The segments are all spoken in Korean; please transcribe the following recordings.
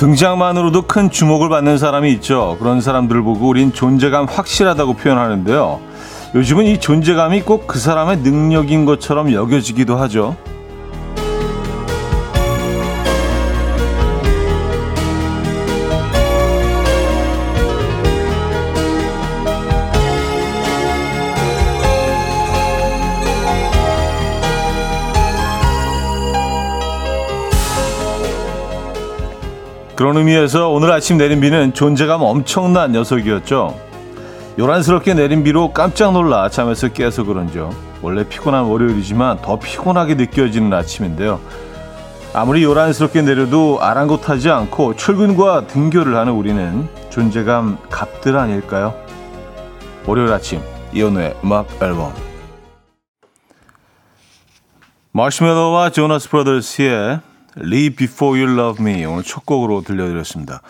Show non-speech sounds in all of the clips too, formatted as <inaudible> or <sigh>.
등장만으로도 큰 주목을 받는 사람이 있죠. 그런 사람들을 보고 우린 존재감 확실하다고 표현하는데요. 요즘은 이 존재감이 꼭 그 사람의 능력인 것처럼 여겨지기도 하죠. 그런 의미에서 오늘 아침 내린 비는 존재감 엄청난 녀석이었죠. 요란스럽게 내린 비로 깜짝 놀라 잠에서 깨서 그런죠. 원래 피곤한 월요일이지만 더 피곤하게 느껴지는 아침인데요. 아무리 요란스럽게 내려도 아랑곳하지 않고 출근과 등교를 하는 우리는 존재감 갑들 아닐까요? 월요일 아침 이연우의 음악 앨범 마시멜로와 조나스 브라더스의 Leave Before You Love Me 오늘 첫 곡으로 들려드렸습니다.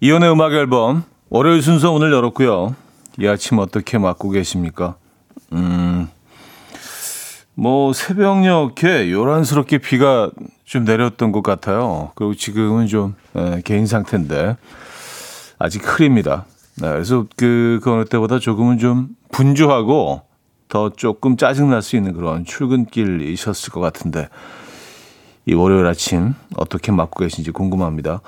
이연의 음악 앨범 월요일 순서 오늘 열었고요. 이 아침 어떻게 맞고 계십니까? 음, 뭐 새벽녘에 요란스럽게 비가 좀 내렸던 것 같아요. 그리고 지금은 좀 에, 개인 상태인데 아직 흐립니다. 네, 그래서 그, 그 어느 때보다 조금은 좀 분주하고 더 조금 짜증날 수 있는 그런 출근길이셨을 것 같은데 이 월요일 아침 어떻게 맞고 계신지 궁금합니다.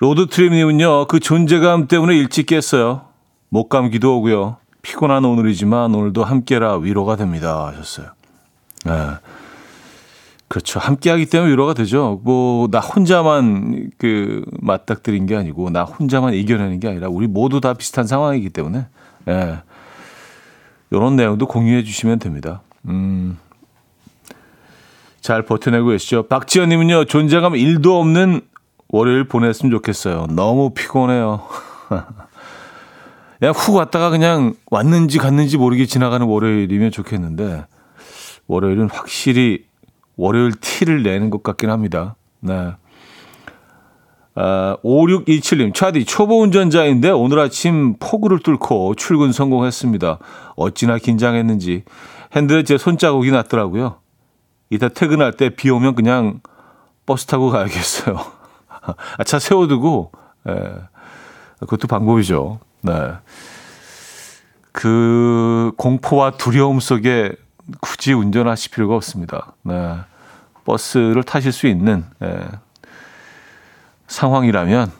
로드트립님은요, 그 존재감 때문에 일찍 깼어요. 목감기도 오고요. 피곤한 오늘이지만 오늘도 함께라 위로가 됩니다. 하셨어요. 네. 그렇죠. 함께하기 때문에 위로가 되죠. 뭐, 나 혼자만 그 맞닥뜨린 게 아니고, 나 혼자만 이겨내는 게 아니라, 우리 모두 다 비슷한 상황이기 때문에, 예. 네. 이런 내용도 공유해 주시면 됩니다. 음, 잘 버텨내고 계시죠. 박지현님은요, 존재감 1도 없는 월요일 보냈으면 좋겠어요. 너무 피곤해요. <laughs> 그냥 훅 왔다가 그냥 왔는지 갔는지 모르게 지나가는 월요일이면 좋겠는데, 월요일은 확실히 월요일 티를 내는 것 같긴 합니다. 네. 아, 5627님, 차디 초보 운전자인데 오늘 아침 폭우를 뚫고 출근 성공했습니다. 어찌나 긴장했는지 핸들에 제 손자국이 났더라고요. 이따 퇴근할 때 비 오면 그냥 버스 타고 가야겠어요. <laughs> 아, 차 세워두고, 예. 그것도 방법이죠. 네. 그 공포와 두려움 속에 굳이 운전하실 필요가 없습니다. 네. 버스를 타실 수 있는, 예. 상황이라면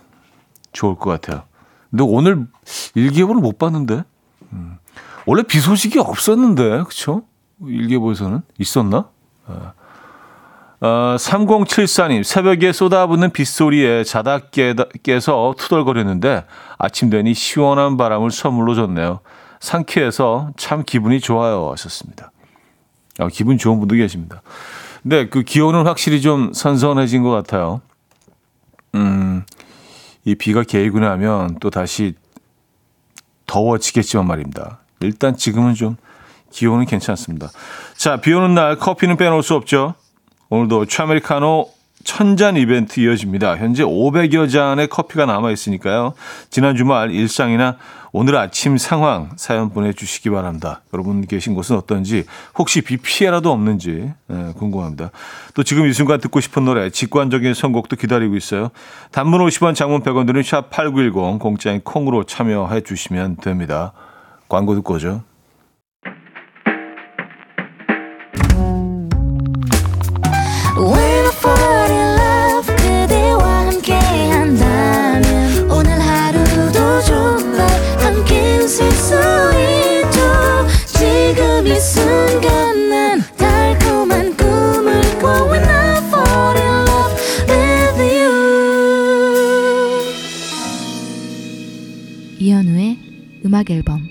좋을 것 같아요. 근데 오늘 일기예보를 못 봤는데, 음. 원래 비 소식이 없었는데, 그쵸? 일기예보에서는 있었나? 어, 3074님, 새벽에 쏟아붓는 빗소리에 자다 깨, 깨서 투덜거렸는데 아침 되니 시원한 바람을 선물로 줬네요. 상쾌해서 참 기분이 좋아요. 하셨습니다. 아, 기분 좋은 분도 계십니다. 근데 그 기온은 확실히 좀 선선해진 것 같아요. 음, 이 비가 개이고 나면 또 다시 더워지겠지만 말입니다. 일단 지금은 좀 기온은 괜찮습니다. 자, 비 오는 날 커피는 빼놓을 수 없죠. 오늘도 차메리카노 천잔 이벤트 이어집니다. 현재 500여 잔의 커피가 남아 있으니까요. 지난 주말 일상이나 오늘 아침 상황 사연 보내주시기 바랍니다. 여러분 계신 곳은 어떤지 혹시 비 피해라도 없는지 네, 궁금합니다. 또 지금 이 순간 듣고 싶은 노래 직관적인 선곡도 기다리고 있어요. 단문 50원 장문 100원 드는 샵8910 공짜인 콩으로 참여해 주시면 됩니다. 광고 듣고 오죠. 음악 앨범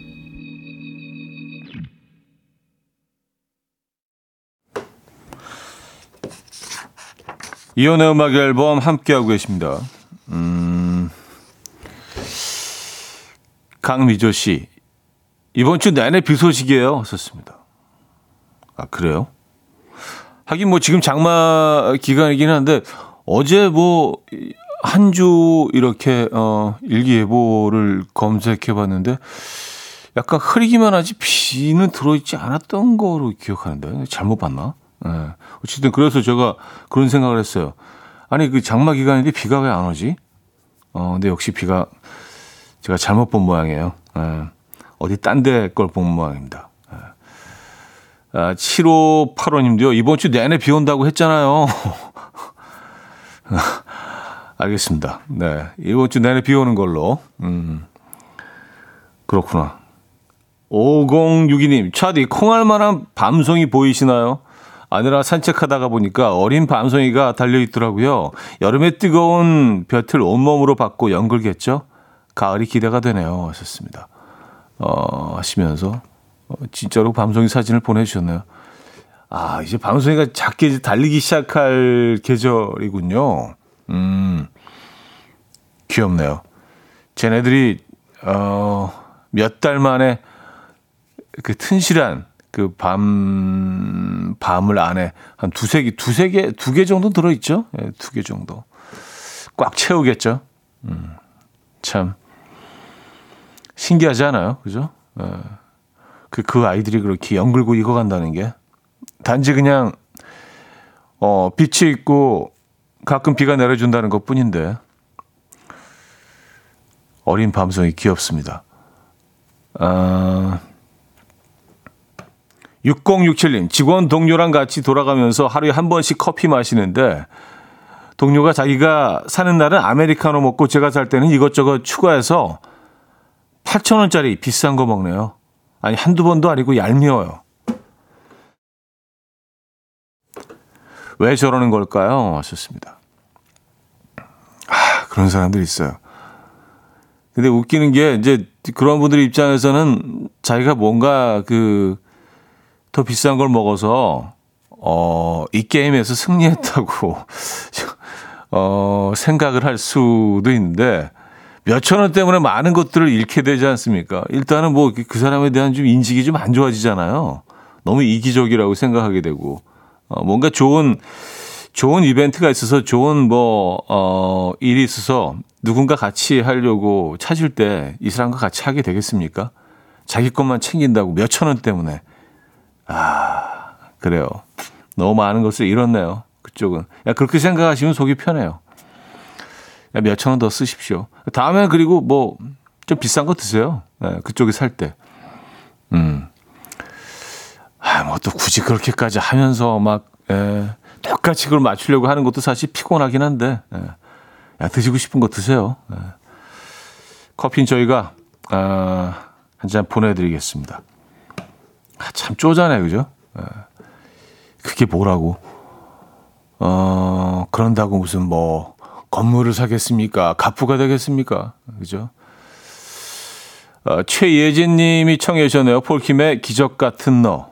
이연의 음악 앨범 함께하고 계십니다. 음, 강미조 씨. 이번 주 내내 비 소식이에요. 썼습니다. 아, 그래요? 하긴 뭐 지금 장마 기간이긴 한데 어제 뭐 한 주 이렇게 어 일기예보를 검색해 봤는데 약간 흐리기만 하지 비는 들어있지 않았던 거로 기억하는데 잘못 봤나? 예. 네. 어쨌든 그래서 제가 그런 생각을 했어요. 아니 그 장마 기간인데 비가 왜 안 오지? 어, 근데 역시 비가 제가 잘못 본 모양이에요. 예. 어디 딴 데 걸 본 모양입니다. 예. 아, 7585님도요, 이번 주 내내 비 온다고 했잖아요. <laughs> 알겠습니다. 네. 이번 주 내내 비 오는 걸로. 음. 그렇구나. 5062님, 차디, 콩알만한 밤송이 보이시나요? 아내랑 산책하다가 보니까 어린 밤송이가 달려있더라고요. 여름에 뜨거운 볕을 온몸으로 받고 연글겠죠? 가을이 기대가 되네요. 하셨습니다. 어, 하시면서, 어, 진짜로 밤송이 사진을 보내주셨네요. 아, 이제 밤송이가 작게 달리기 시작할 계절이군요. 음, 귀엽네요. 쟤네들이, 어, 몇 달 만에 그 튼실한 그 밤, 밤을 안에 한 두세 개, 두세 개, 두 개 정도 들어있죠? 예, 두 개 정도. 꽉 채우겠죠? 음, 참. 신기하지 않아요? 그죠? 예. 그, 그 아이들이 그렇게 연글고 익어간다는 게. 단지 그냥, 어, 빛이 있고 가끔 비가 내려준다는 것 뿐인데. 어린 밤송이 귀엽습니다. 아, 6067님, 직원 동료랑 같이 돌아가면서 하루에 한 번씩 커피 마시는데, 동료가 자기가 사는 날은 아메리카노 먹고 제가 살 때는 이것저것 추가해서 8,000원짜리 비싼 거 먹네요. 아니, 한두 번도 아니고 얄미워요. 왜 저러는 걸까요? 하셨습니다. 아, 그런 사람들 있어요. 근데 웃기는 게 이제 그런 분들 입장에서는 자기가 뭔가 그 더 비싼 걸 먹어서 어, 이 게임에서 승리했다고 <laughs> 어, 생각을 할 수도 있는데 몇천 원 때문에 많은 것들을 잃게 되지 않습니까? 일단은 뭐 그 사람에 대한 좀 인식이 좀 안 좋아지잖아요. 너무 이기적이라고 생각하게 되고 어, 뭔가 좋은 좋은 이벤트가 있어서 좋은 뭐, 어, 일이 있어서 누군가 같이 하려고 찾을 때 이 사람과 같이 하게 되겠습니까? 자기 것만 챙긴다고 몇천 원 때문에. 아, 그래요. 너무 많은 것을 잃었네요. 그쪽은. 야, 그렇게 생각하시면 속이 편해요. 야, 몇천 원 더 쓰십시오. 다음에 그리고 뭐, 좀 비싼 거 드세요. 네, 그쪽에 살 때. 음. 아, 뭐 또 굳이 그렇게까지 하면서 막, 예. 똑같이 그걸 맞추려고 하는 것도 사실 피곤하긴 한데, 예. 야, 드시고 싶은 거 드세요. 예. 커피는 저희가, 아, 한 잔 보내드리겠습니다. 아, 참 쪼잔해, 그죠? 예. 그게 뭐라고? 어, 그런다고 무슨 뭐, 건물을 사겠습니까? 갑부가 되겠습니까? 그죠? 어, 최예진 님이 청해 주셨네요. 폴킴의 기적 같은 너.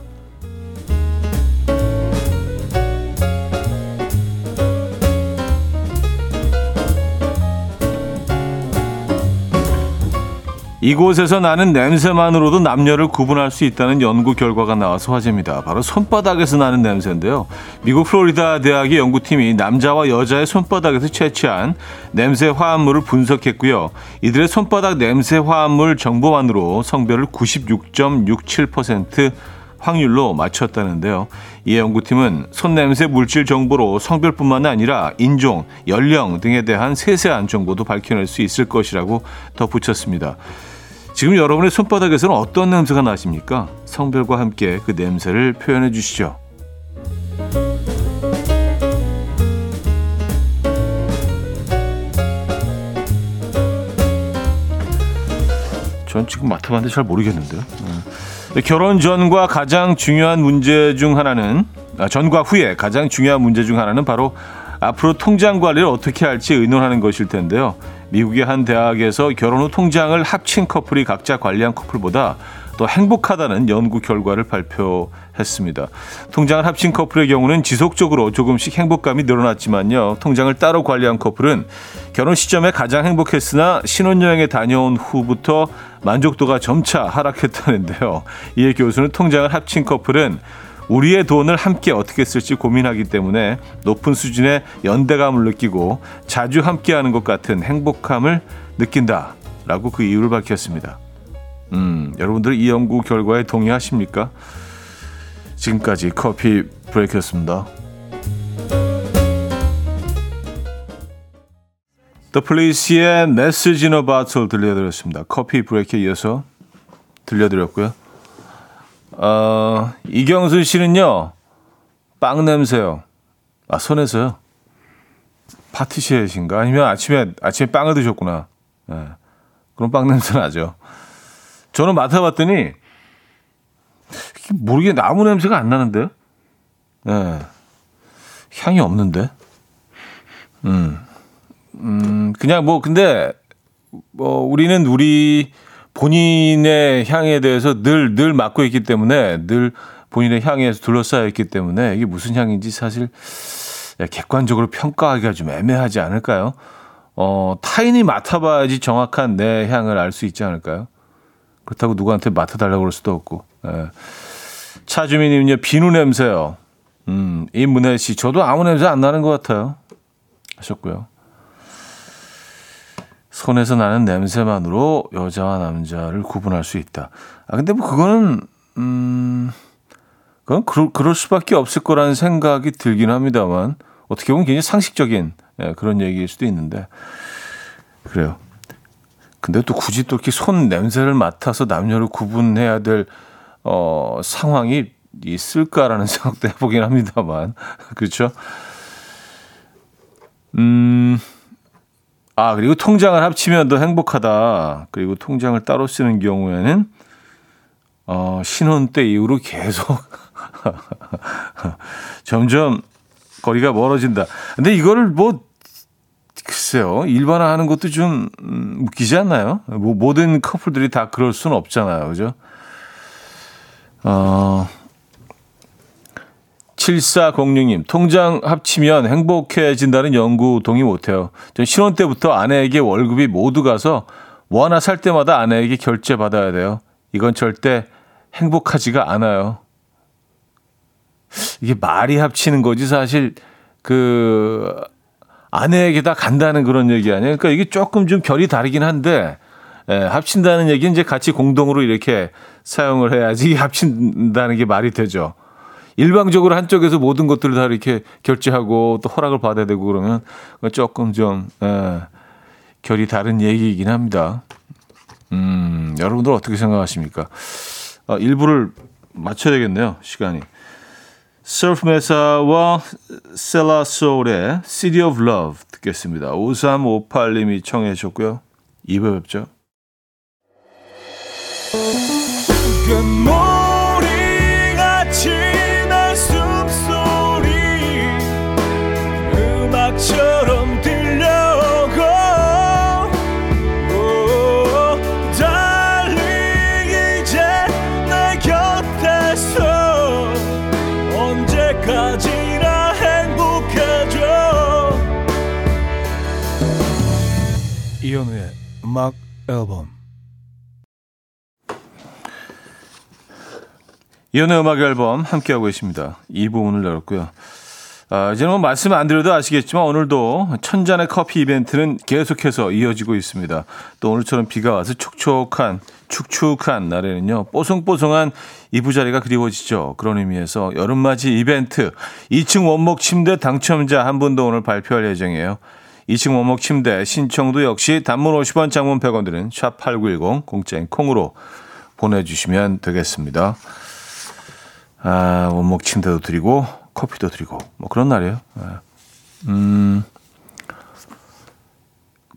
이곳에서 나는 냄새만으로도 남녀를 구분할 수 있다는 연구 결과가 나와서 화제입니다. 바로 손바닥에서 나는 냄새인데요. 미국 플로리다 대학의 연구팀이 남자와 여자의 손바닥에서 채취한 냄새 화합물을 분석했고요. 이들의 손바닥 냄새 화합물 정보만으로 성별을 96.67% 확률로 맞췄다는데요. 이 연구팀은 손냄새 물질 정보로 성별뿐만 아니라 인종, 연령 등에 대한 세세한 정보도 밝혀낼 수 있을 것이라고 덧붙였습니다. 지금 여러분의 손바닥에서는 어떤 냄새가 나십니까? 성별과 함께 그 냄새를 표현해 주시죠. 전 지금 맡아봤는데 잘 모르겠는데요. 네. 결혼 전과 가장 중요한 문제 중 하나는 아, 전과 후에 가장 중요한 문제 중 하나는 바로 앞으로 통장 관리를 어떻게 할지 의논하는 것일 텐데요. 미국의 한 대학에서 결혼 후 통장을 합친 커플이 각자 관리한 커플보다 또 행복하다는 연구 결과를 발표했습니다. 통장을 합친 커플의 경우는 지속적으로 조금씩 행복감이 늘어났지만요. 통장을 따로 관리한 커플은 결혼 시점에 가장 행복했으나 신혼여행에 다녀온 후부터 만족도가 점차 하락했다는데요. 이에 교수는 통장을 합친 커플은 우리의 돈을 함께 어떻게 쓸지 고민하기 때문에 높은 수준의 연대감을 느끼고 자주 함께하는 것 같은 행복함을 느낀다 라고 그 이유를 밝혔습니다. 음, 여러분들 이 연구 결과에 동의하십니까? 지금까지 커피 브레이크였습니다. The Police의 Message 들려드렸습니다. 커피 브레이크에 이어서 들려드렸고요. 어, 이경순 씨는요, 빵 냄새요. 아, 손에서요? 파티시에신가? 아니면 아침에, 아침에 빵을 드셨구나. 네. 그럼 빵 냄새 나죠. 저는 맡아봤더니, 모르게 나무 냄새가 안 나는데요? 네. 향이 없는데? 음. 음, 그냥 뭐, 근데, 뭐, 우리는 우리 본인의 향에 대해서 늘, 늘 맡고 있기 때문에, 늘 본인의 향에 둘러싸여 있기 때문에, 이게 무슨 향인지 사실 객관적으로 평가하기가 좀 애매하지 않을까요? 어, 타인이 맡아봐야지 정확한 내 향을 알 수 있지 않을까요? 그렇다고 누구한테 맡아달라고 그럴 수도 없고. 예. 차주민님요, 비누 냄새요. 음, 이문혜 씨, 저도 아무 냄새 안 나는 것 같아요. 하셨고요. 손에서 나는 냄새만으로 여자와 남자를 구분할 수 있다. 아, 근데 뭐 그거는, 음, 그건 그럴, 그럴 수밖에 없을 거라는 생각이 들긴 합니다만, 어떻게 보면 굉장히 상식적인 예, 그런 얘기일 수도 있는데, 그래요. 근데 또 굳이 또 이렇게 손 냄새를 맡아서 남녀를 구분해야 될, 어, 상황이 있을까라는 <laughs> 생각도 해보긴 합니다만, 그렇죠? 음, 아, 그리고 통장을 합치면 더 행복하다. 그리고 통장을 따로 쓰는 경우에는, 어, 신혼 때 이후로 계속 <laughs> 점점 거리가 멀어진다. 근데 이거를 뭐, 글쎄요. 일반화 하는 것도 좀 음, 웃기지 않나요? 뭐 모든 커플들이 다 그럴 수는 없잖아요. 그죠? 어, 7406님, 통장 합치면 행복해진다는 연구 동의 못해요. 전 신혼 때부터 아내에게 월급이 모두 가서 뭐 하나 살 때마다 아내에게 결제 받아야 돼요. 이건 절대 행복하지가 않아요. 이게 말이 합치는 거지 사실 그 아내에게 다 간다는 그런 얘기 아니에요. 그러니까 이게 조금 좀 결이 다르긴 한데 예, 합친다는 얘기는 이제 같이 공동으로 이렇게 사용을 해야지 <laughs> 합친다는 게 말이 되죠. 일방적으로 한쪽에서 모든 것들을 다 이렇게 결제하고 또 허락을 받아야 되고 그러면 조금 좀 예, 결이 다른 얘기이긴 합니다. 음, 여러분들 어떻게 생각하십니까? 어, 일부를 맞춰야 되겠네요, 시간이. 서프 메사와 셀라 소울의 City of Love 듣겠습니다. 5358님이 청해 주셨고요. 2부 뵙죠. 음악 앨범 이현우의 음악 앨범 함께하고 계십니다. 이 부분을 열었고요. 아, 이제는 뭐 말씀 안 드려도 아시겠지만 오늘도 천잔의 커피 이벤트는 계속해서 이어지고 있습니다. 또 오늘처럼 비가 와서 촉촉한 축축한 날에는요. 뽀송뽀송한 이부자리가 그리워지죠. 그런 의미에서 여름맞이 이벤트 2층 원목 침대 당첨자 한 분도 오늘 발표할 예정이에요. 2층 원목 침대 신청도 역시 단문 50원 장문 100원 드는 샵8910 공짜인 콩으로 보내주시면 되겠습니다. 아, 원목 침대도 드리고 커피도 드리고 뭐 그런 날이에요. 아, 음.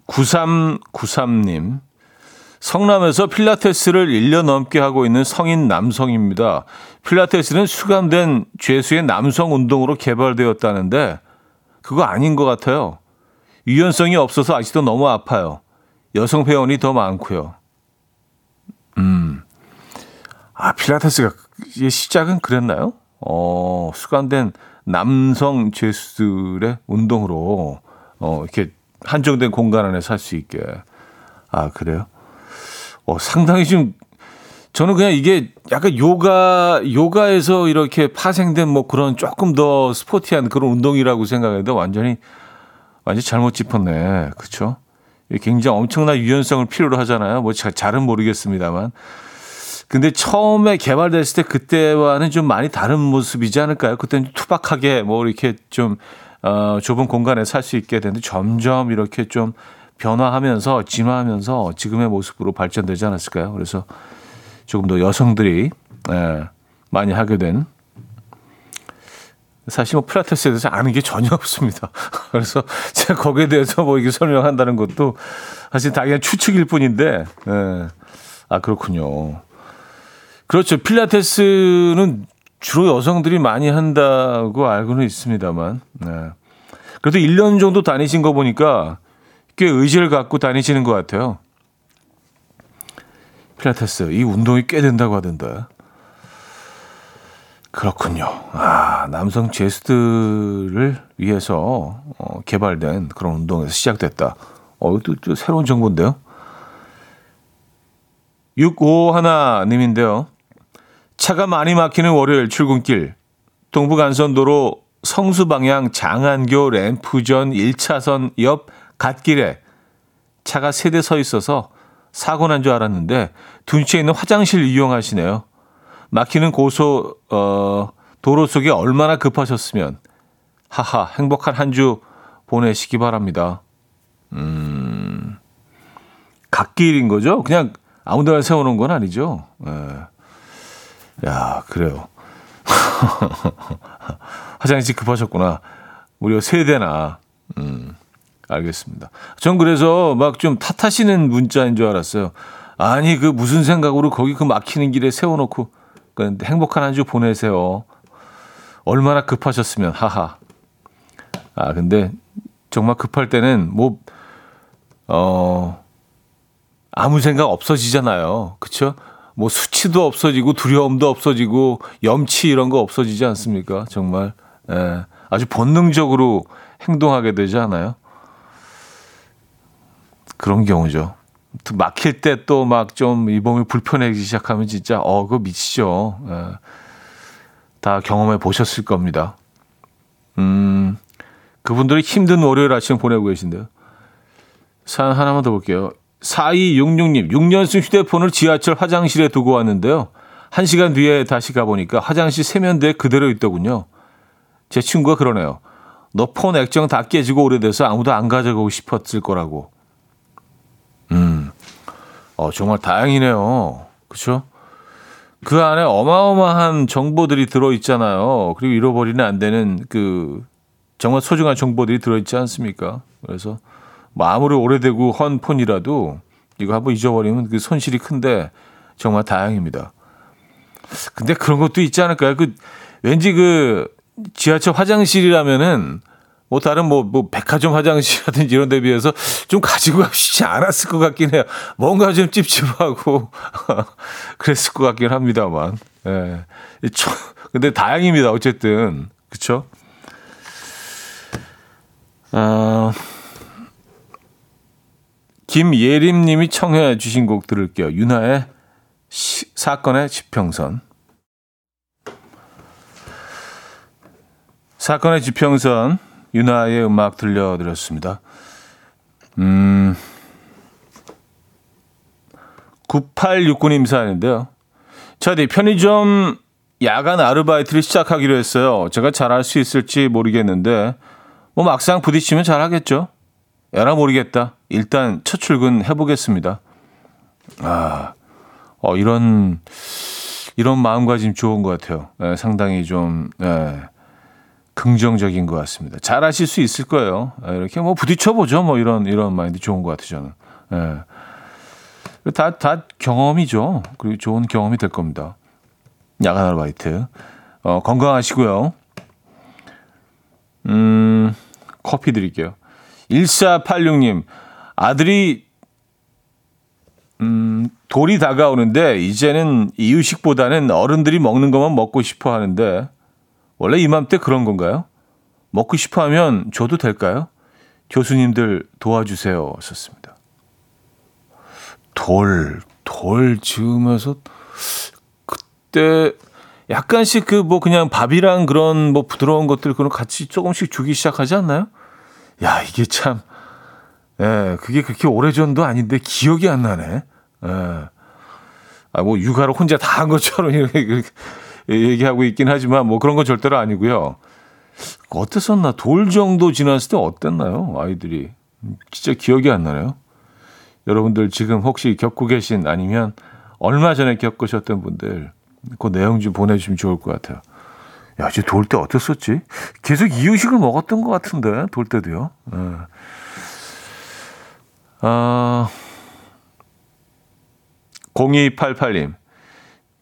9393님. 성남에서 필라테스를 1년 넘게 하고 있는 성인 남성입니다. 필라테스는 수감된 죄수의 남성 운동으로 개발되었다는데 그거 아닌 것 같아요. 유연성이 없어서 아직도 너무 아파요. 여성 회원이 더 많고요. 음. 아, 필라테스가 시작은 그랬나요? 어, 수간된 남성 죄수들의 운동으로 어, 이렇게 한정된 공간 안에 살 수 있게. 아, 그래요? 어, 상당히 좀 저는 그냥 이게 약간 요가 요가에서 이렇게 파생된 뭐 그런 조금 더 스포티한 그런 운동이라고 생각했는데 완전히 완전 히 잘못 짚었네. 그렇죠? 굉장히 엄청난 유연성을 필요로 하잖아요. 뭐 잘은 모르겠습니다만. 근데 처음에 개발됐을 때 그때와는 좀 많이 다른 모습이지 않을까요? 그때는 투박하게 뭐 이렇게 좀 어, 좁은 공간에 살 수 있게 되는데 점점 이렇게 좀 변화하면서 진화하면서 지금의 모습으로 발전되지 않았을까요? 그래서 조금 더 여성들이 예, 많이 하게 된 사실 뭐 필라테스에 대해서 아는 게 전혀 없습니다. <laughs> 그래서 제가 거기에 대해서 뭐 이게 설명한다는 것도 사실 다 그냥 추측일 뿐인데, 예. 아 그렇군요. 그렇죠. 필라테스는 주로 여성들이 많이 한다고 알고는 있습니다만, 네. 그래도 1년 정도 다니신 거 보니까 꽤 의지를 갖고 다니시는 것 같아요. 필라테스 이 운동이 꽤 된다고 하던데. 그렇군요. 아, 남성 제스트를 위해서 어, 개발된 그런 운동에서 시작됐다. 어, 또, 또 새로운 정보인데요. 651님인데요. 차가 많이 막히는 월요일 출근길. 동부간선도로 성수방향 장안교 램프전 1차선 옆 갓길에 차가 세대 서 있어서 사고 난 줄 알았는데 둔치에 있는 화장실 이용하시네요. 막히는 고소 어, 도로 속에 얼마나 급하셨으면 하하 행복한 한 주 보내시기 바랍니다. 음 갓길인 거죠? 그냥 아무데나 세워놓은 건 아니죠. 예. 야 그래요. <laughs> 화장실 급하셨구나. 무려 세 대나. 음. 알겠습니다. 전 그래서 막 좀 탓하시는 문자인 줄 알았어요. 아니 그 무슨 생각으로 거기 그 막히는 길에 세워놓고 그 행복한 한 주 보내세요. 얼마나 급하셨으면 하하. 아 근데 정말 급할 때는 뭐 어. 아무 생각 없어지잖아요. 그쵸? 뭐 수치도 없어지고 두려움도 없어지고 염치 이런 거 없어지지 않습니까? 정말 예, 아주 본능적으로 행동하게 되지 않아요? 그런 경우죠. 막힐 때 또 막 좀 이 몸이 불편해지기 시작하면 진짜 어 그거 미치죠. 예. 다 경험해 보셨을 겁니다. 음 그분들이 힘든 월요일 아침 보내고 계신데요. 사연 하나만 더 볼게요. 4266님, 6년승 휴대폰을 지하철 화장실에 두고 왔는데요. 1시간 뒤에 다시 가보니까 화장실 세면대에 그대로 있더군요. 제 친구가 그러네요. 너 폰 액정 다 깨지고 오래돼서 아무도 안 가져가고 싶었을 거라고. 음, 어, 정말 다행이네요. 그쵸? 그 안에 어마어마한 정보들이 들어 있잖아요. 그리고 잃어버리면 안 되는 그, 정말 소중한 정보들이 들어 있지 않습니까? 그래서 뭐 아무리 오래되고 헌 폰이라도 이거 한번 잊어버리면 그 손실이 큰데 정말 다행입니다. 근데 그런 것도 있지 않을까요? 그 왠지 그 지하철 화장실이라면은 뭐 다른 뭐, 뭐 백화점 화장실이라든지 이런 데 비해서 좀 가지고 가고 싶지 않았을 것 같긴 해요. 뭔가 좀 찝찝하고 <laughs> 그랬을 것 같긴 합니다만. 예. 근데 다행입니다. 어쨌든. 그쵸? 아, 김예림 님이 청해 주신 곡 들을게요. 윤하의 시, 사건의 지평선. 사건의 지평선 윤하의 음악 들려드렸습니다. 음, 9869님 사연인데요. 저디 편의점 야간 아르바이트를 시작하기로 했어요. 제가 잘할 수 있을지 모르겠는데 뭐 막상 부딪히면 잘하겠죠. 에라 모르겠다. 일단 첫 출근 해보겠습니다. 아, 어, 이런, 이런 마음가짐 좋은 것 같아요. 네, 상당히 좀, 네, 긍정적인 것 같습니다. 잘 하실 수 있을 거예요. 네, 이렇게 뭐 부딪혀보죠. 뭐 이런, 이런 마인드 좋은 것 같아요, 저는. 네. 다, 다 경험이죠. 그리고 좋은 경험이 될 겁니다. 야간 아르바이트. 어, 건강하시고요. 음, 커피 드릴게요. 1486님, 아들이, 음, 돌이 다가오는데 이제는 이유식보다는 어른들이 먹는 것만 먹고 싶어 하는데 원래 이맘때 그런 건가요? 먹고 싶어 하면 줘도 될까요? 교수님들 도와주세요. 하셨습니다. 돌, 돌 지으면서 그때 약간씩 그 뭐 그냥 밥이랑 그런 뭐 부드러운 것들 그런 같이 조금씩 주기 시작하지 않나요? 야, 이게 참, 예, 그게 그렇게 오래전도 아닌데 기억이 안 나네. 예. 아, 뭐 육아를 혼자 다 한 것처럼 이렇게 얘기하고 있긴 하지만 뭐 그런 건 절대로 아니고요. 어땠었나? 돌 정도 지났을 때 어땠나요? 아이들이. 진짜 기억이 안 나네요. 여러분들 지금 혹시 겪고 계신 아니면 얼마 전에 겪으셨던 분들 그 내용 좀 보내주시면 좋을 것 같아요. 야, 이제 돌 때 어땠었지? 계속 이유식을 먹었던 것 같은데, 돌 때도요. 네. 아, 0288님.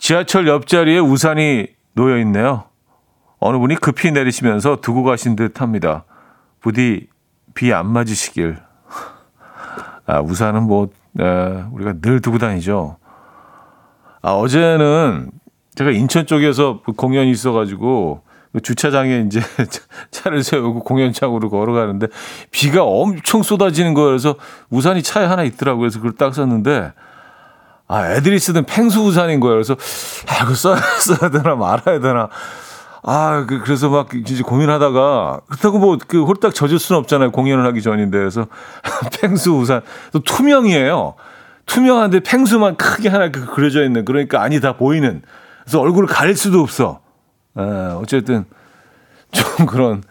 지하철 옆자리에 우산이 놓여 있네요. 어느 분이 급히 내리시면서 두고 가신 듯 합니다. 부디 비 안 맞으시길. <laughs> 아, 우산은 뭐, 에, 우리가 늘 두고 다니죠. 아, 어제는 제가 인천 쪽에서 공연이 있어가지고 그 주차장에 이제 <laughs> 차를 세우고 공연장으로 걸어가는데 비가 엄청 쏟아지는. 그래서 우산이 차에 하나 있더라고요. 그래서 그걸 딱 썼는데 아, 애들이 쓰던 펭수 우산인 거예요. 그래서 아, 이거 써야, <laughs> 써야 되나 말아야 되나. 아, 그, 그래서 막 진짜 고민하다가 그렇다고 뭐 그 홀딱 젖을 수는 없잖아요. 공연을 하기 전인데. 그래서 <laughs> 펭수 우산 또 투명이에요. 투명한데 펭수만 크게 하나 그 그려져 있는 그러니까 아니 다 보이는 그래서 얼굴을 가릴 수도 없어. 에, 어쨌든 좀 <laughs> 그런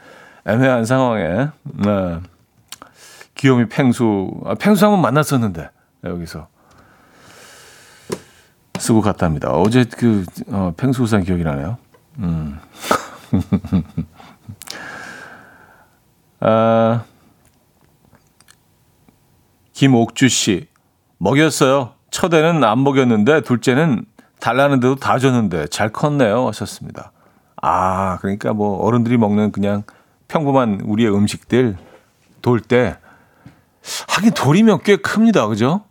애매한 상황에 네. 귀요미 펭수 아, 펭수 한번 만났었는데 여기서 쓰고 갔답니다. 어제 그 어, 펭수 우산 기억이 나네요. 음. <laughs> 아, 김옥주 씨 먹였어요. 첫 애는 안 먹였는데 둘째는 달라는데도 다 줬는데 잘 컸네요. 하셨습니다. 아, 그러니까 뭐 어른들이 먹는 그냥 평범한 우리의 음식들 돌 때 하긴 돌이면 꽤 큽니다. 그죠?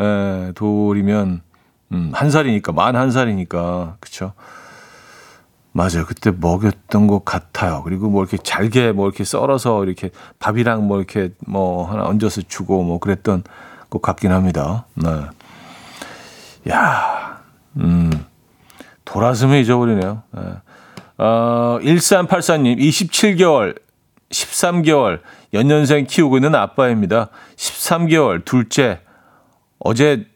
예, 돌이면 음, 한 살이니까 만 한 살이니까 그렇죠. 맞아요. 그때 먹였던 것 같아요. 그리고 뭐 이렇게 잘게 뭐 이렇게 썰어서 이렇게 밥이랑 뭐 이렇게 뭐 하나 얹어서 주고 뭐 그랬던 것 같긴 합니다. 네. 야, 음, 돌아서면 잊어버리네요. 네. 어, 1384님, 27개월, 13개월, 연년생 키우고 있는 아빠입니다. 13개월, 둘째, 어제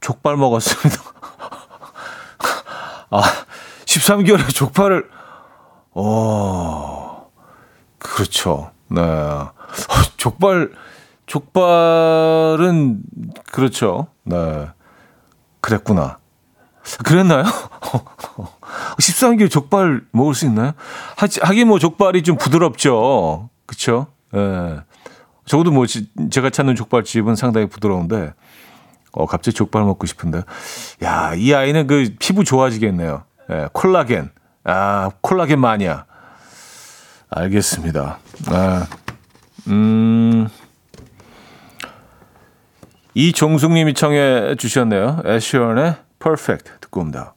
족발 먹었습니다. <laughs> 아, 13개월에 족발을, 어, 그렇죠. 네. 어, 족발, 족발은, 그렇죠. 네. 그랬구나. 그랬나요? <laughs> 13개월 족발 먹을 수 있나요? 하긴 뭐 족발이 좀 부드럽죠. 그쵸? 예. 네. 적어도 뭐 제가 찾는 족발집은 상당히 부드러운데, 어, 갑자기 족발 먹고 싶은데. 야, 이 아이는 그 피부 좋아지겠네요. 예, 콜라겐. 아, 콜라겐 마니아. 알겠습니다. 아, 음. 이종숙님이 청해 주셨네요. 애쉬언의 Perfect 듣고 옵니다.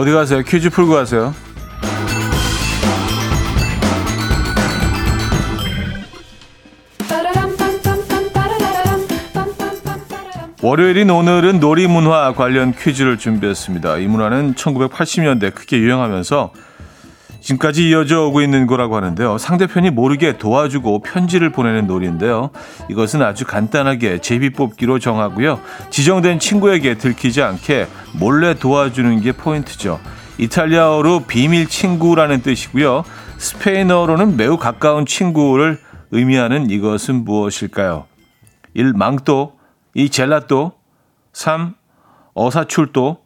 어디 가세요? 퀴즈 풀고 가세요. 월요일인 오늘은 놀이문화 관련 퀴즈를 준비했습니다. 이 문화는 1980년대 크게 유행하면서 지금까지 이어져 오고 있는 거라고 하는데요. 상대편이 모르게 도와주고 편지를 보내는 놀이인데요. 이것은 아주 간단하게 제비뽑기로 정하고요. 지정된 친구에게 들키지 않게 몰래 도와주는 게 포인트죠. 이탈리아어로 비밀 친구라는 뜻이고요. 스페인어로는 매우 가까운 친구를 의미하는 이것은 무엇일까요? 1. 망토 2. 젤라또 3. 어사출도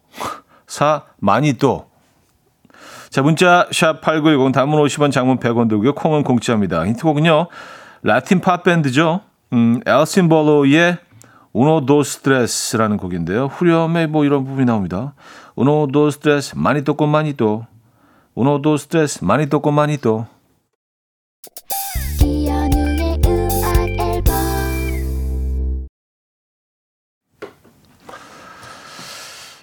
4. 마니또 자 문자 샵 8910 단문 50원 장문 100원 들고요. 콩은 공짜입니다. 힌트곡은요. 라틴 팝 밴드죠. 음, 엘신 볼로의 Uno dos tres라는 곡인데요. 후렴에 뭐 이런 부분이 나옵니다. Dos tres, manito con manito. Uno dos tres, manito con manito. 이현우의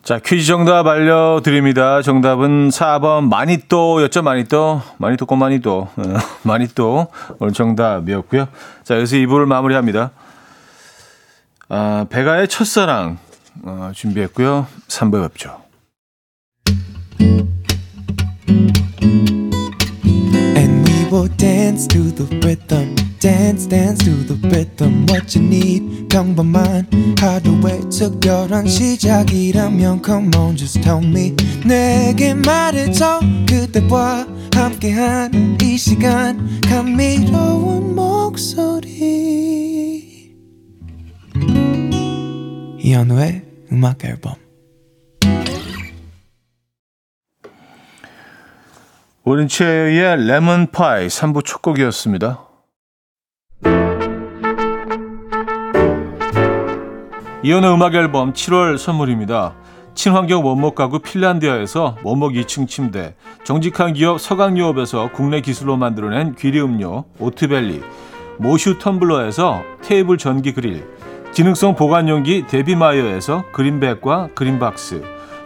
자, 퀴즈 정답 알려드립니다. 정답은 4번 마니또였죠, 마니또. 마니또 건 마니또. 어, <laughs> 마니또. 오늘 정답이었고요. 자, 여기서 2부를 마무리합니다. 아, 베가의 첫사랑 어, 준비했고요. 3부에 뵙죠. Dance to the rhythm. Dance, dance to the rhythm. What you need, 평범한 하루의 특별한 시작이라면 Come on, just tell me. 내게 말해줘. 그대와 함께한 이 시간. 감미로운 목소리. 이현우의 음악 앨범. 오른체의 레몬파이 3부 첫 곡이었습니다. 이혼의 음악 앨범 7월 선물입니다. 친환경 원목 가구 핀란디아에서 원목 2층 침대, 정직한 기업 서강유업에서 국내 기술로 만들어낸 귀리 음료 오트벨리, 모슈 텀블러에서 테이블 전기 그릴, 기능성 보관용기 데비마이어에서 그린백과 그린박스,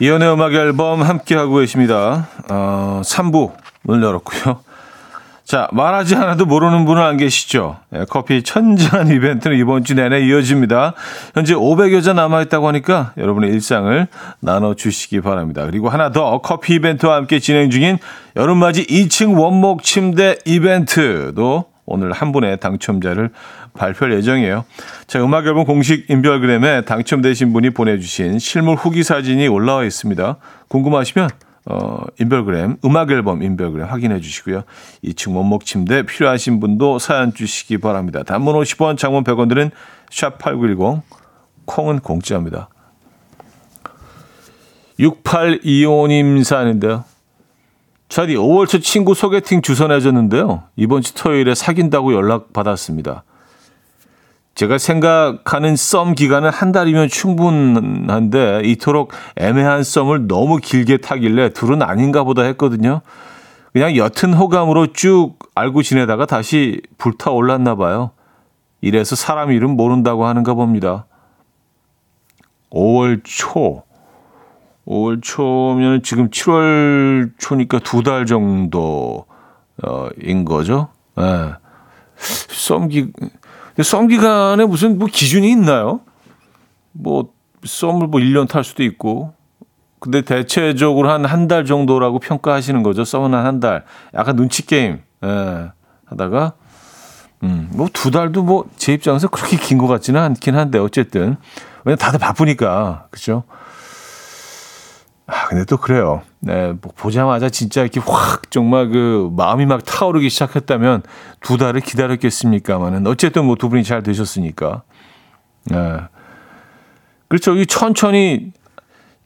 이연의 음악 앨범 함께하고 계십니다. 어, 3부 문 열었고요. 자, 말하지 않아도 모르는 분은 안 계시죠? 예, 커피 천지한 <laughs> 이벤트는 이번 주 내내 이어집니다. 현재 500여 잔 남아있다고 하니까 여러분의 일상을 나눠주시기 바랍니다. 그리고 하나 더 커피 이벤트와 함께 진행 중인 여름맞이 2층 원목 침대 이벤트도 오늘 한 분의 당첨자를 발표할 예정이에요. 자, 음악 앨범 공식 인별그램에 당첨되신 분이 보내주신 실물 후기 사진이 올라와 있습니다. 궁금하시면 어, 인별그램, 음악 앨범 인별그램 확인해 주시고요. 2층 원목 침대 필요하신 분도 사연 주시기 바랍니다. 단문 50원, 장문 100원 드는 샵8910, 콩은 공짜입니다. 6825님 사연인데요. 차디 5월 초 친구 소개팅 주소 내줬는데요. 이번 주 토요일에 사귄다고 연락 받았습니다. 제가 생각하는 썸 기간은 한 달이면 충분한데 이토록 애매한 썸을 너무 길게 타길래 둘은 아닌가 보다 했거든요. 그냥 옅은 호감으로 쭉 알고 지내다가 다시 불타올랐나 봐요. 이래서 사람 이름 모른다고 하는가 봅니다. 5월 초. 5월 초면 지금 7월 초니까 두 달 정도인 거죠. 예. 네. 썸기 썸 기간에 무슨 뭐 기준이 있나요? 뭐 썸을 뭐 1년 탈 수도 있고. 근데 대체적으로 한 한 달 정도라고 평가하시는 거죠. 썸은 한 한 달. 약간 눈치 게임 예, 하다가 음, 뭐 두 달도 뭐 제 입장에서 그렇게 긴 것 같지는 않긴 한데 어쨌든 왜냐 다들 바쁘니까 그죠? 아, 근데 또 그래요. 네, 뭐 보자마자 진짜 이렇게 확 정말 그 마음이 막 타오르기 시작했다면 두 달을 기다렸겠습니까만은 어쨌든 뭐 두 분이 잘 되셨으니까. 네. 그렇죠. 이 천천히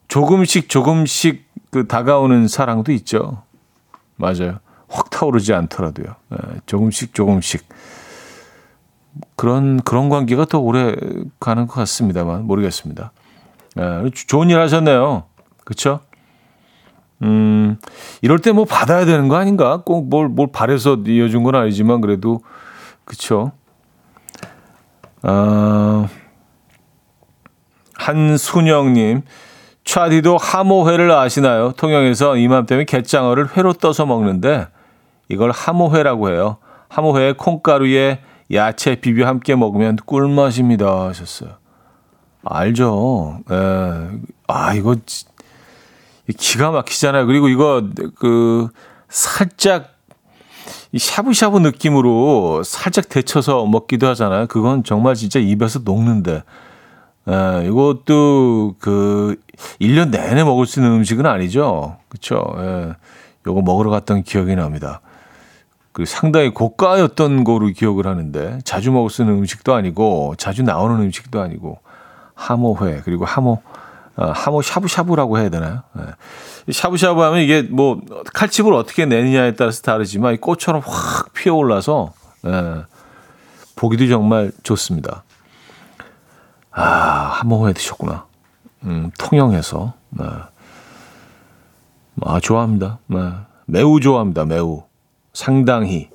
조금씩 조금씩 그 다가오는 사랑도 있죠. 맞아요. 확 타오르지 않더라도요. 네, 조금씩 조금씩 그런 그런 관계가 더 오래 가는 것 같습니다만 모르겠습니다. 네, 좋은 일 하셨네요. 그렇죠? 음, 이럴 때 뭐 받아야 되는 거 아닌가? 꼭 뭘, 뭘 바래서 이어준 건 아니지만 그래도, 그쵸? 아, 한순영님, 차디도 하모회를 아시나요? 통영에서 이맘때면 갯장어를 회로 떠서 먹는데 이걸 하모회라고 해요. 하모회에 콩가루에 야채 비벼 함께 먹으면 꿀맛입니다 하셨어요. 알죠. 예. 아, 이거 기가 막히잖아요. 그리고 이거 그 살짝 이 샤브샤브 느낌으로 살짝 데쳐서 먹기도 하잖아요. 그건 정말 진짜 입에서 녹는데. 에, 이것도 그 1년 내내 먹을 수 있는 음식은 아니죠. 그쵸? 예. 요거 먹으러 갔던 기억이 납니다. 그 상당히 고가였던 거로 기억을 하는데 자주 먹을 수 있는 음식도 아니고 자주 나오는 음식도 아니고 하모회 그리고 하모 어, 하모 샤브샤브라고 해야 되나요? 예. 샤브샤브 하면 이게 뭐 칼집을 어떻게 내느냐에 따라서 다르지만 이 꽃처럼 확 피어올라서 예. 보기도 정말 좋습니다. 아 하모회 드셨구나. 음, 통영에서 네. 아 좋아합니다. 네. 매우 좋아합니다. 매우 상당히